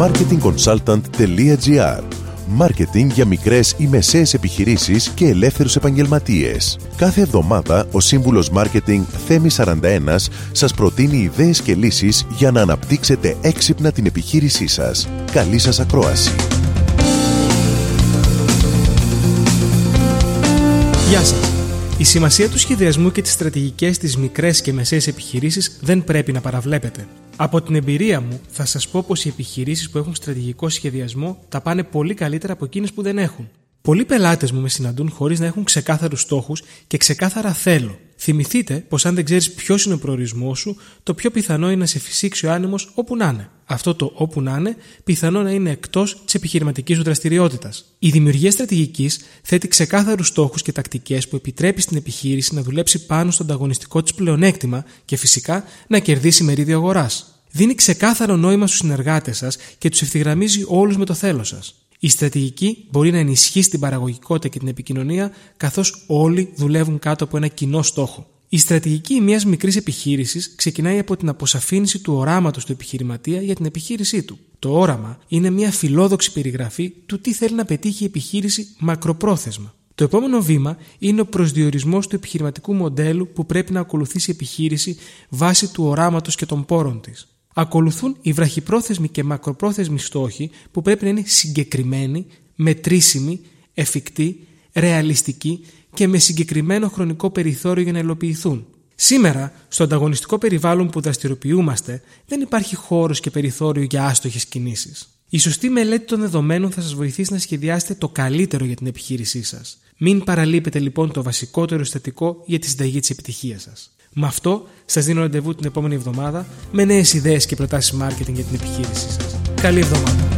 marketingconsultant.gr Μάρκετινγκ για μικρές ή μεσαίες επιχειρήσεις και ελεύθερους επαγγελματίες. Κάθε εβδομάδα ο σύμβουλος Μάρκετινγκ Θέμη 41 σας προτείνει ιδέες και λύσεις για να αναπτύξετε έξυπνα την επιχείρησή σας. Καλή σας ακρόαση. Γεια σας. Η σημασία του σχεδιασμού και τις στρατηγικές στις μικρές και μεσαίες επιχειρήσεις δεν πρέπει να παραβλέπετε. Από την εμπειρία μου, θα σας πω πως οι επιχειρήσεις που έχουν στρατηγικό σχεδιασμό τα πάνε πολύ καλύτερα από εκείνες που δεν έχουν. Πολλοί πελάτες μου με συναντούν χωρίς να έχουν ξεκάθαρους στόχους και ξεκάθαρα θέλω. Θυμηθείτε πως αν δεν ξέρεις ποιος είναι ο προορισμός σου, το πιο πιθανό είναι να σε φυσήξει ο άνεμος όπου να είναι. Αυτό το όπου να είναι πιθανό να είναι εκτός της επιχειρηματικής σου δραστηριότητας. Η δημιουργία στρατηγικής θέτει ξεκάθαρους στόχους και τακτικές που επιτρέπει στην επιχείρηση να δουλέψει πάνω στο ανταγωνιστικό της πλεονέκτημα και φυσικά να κερδίσει μερίδιο αγοράς. Δίνει ξεκάθαρο νόημα στους συνεργάτες σας και τους ευθυγραμμίζει όλους με το θέλω σας. Η στρατηγική μπορεί να ενισχύσει την παραγωγικότητα και την επικοινωνία, καθώς όλοι δουλεύουν κάτω από ένα κοινό στόχο. Η στρατηγική μιας μικρής επιχείρησης ξεκινάει από την αποσαφήνιση του οράματος του επιχειρηματία για την επιχείρησή του. Το όραμα είναι μια φιλόδοξη περιγραφή του τι θέλει να πετύχει η επιχείρηση μακροπρόθεσμα. Το επόμενο βήμα είναι ο προσδιορισμός του επιχειρηματικού μοντέλου που πρέπει να ακολουθήσει η επιχείρηση βάσει του οράματος και των πόρων της ακολουθούν οι βραχυπρόθεσμοι και μακροπρόθεσμοι στόχοι που πρέπει να είναι συγκεκριμένοι, μετρήσιμοι, εφικτοί, ρεαλιστικοί και με συγκεκριμένο χρονικό περιθώριο για να υλοποιηθούν. Σήμερα, στο ανταγωνιστικό περιβάλλον που δραστηριοποιούμαστε, δεν υπάρχει χώρος και περιθώριο για άστοχες κινήσεις. Η σωστή μελέτη των δεδομένων θα σας βοηθήσει να σχεδιάσετε το καλύτερο για την επιχείρησή σας. Μην παραλείπετε λοιπόν το βασικότερο συστατικό για τη συνταγή της επιτυχίας σας. Με αυτό σας δίνω ραντεβού την επόμενη εβδομάδα με νέες ιδέες και προτάσεις marketing για την επιχείρησή σας. Καλή εβδομάδα.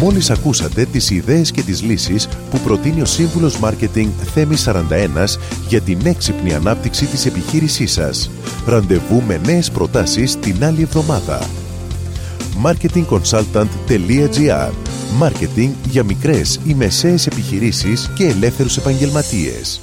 Μόλις ακούσατε τις ιδέες και τις λύσεις που προτείνει ο σύμβουλος Μάρκετινγκ Θέμη 41 για την έξυπνη ανάπτυξη της επιχείρησής σας. Ραντεβού με νέες προτάσεις την άλλη εβδομάδα. marketingconsultant.gr Μάρκετινγκ για μικρές ή μεσαίες επιχειρήσεις και ελεύθερους επαγγελματίες.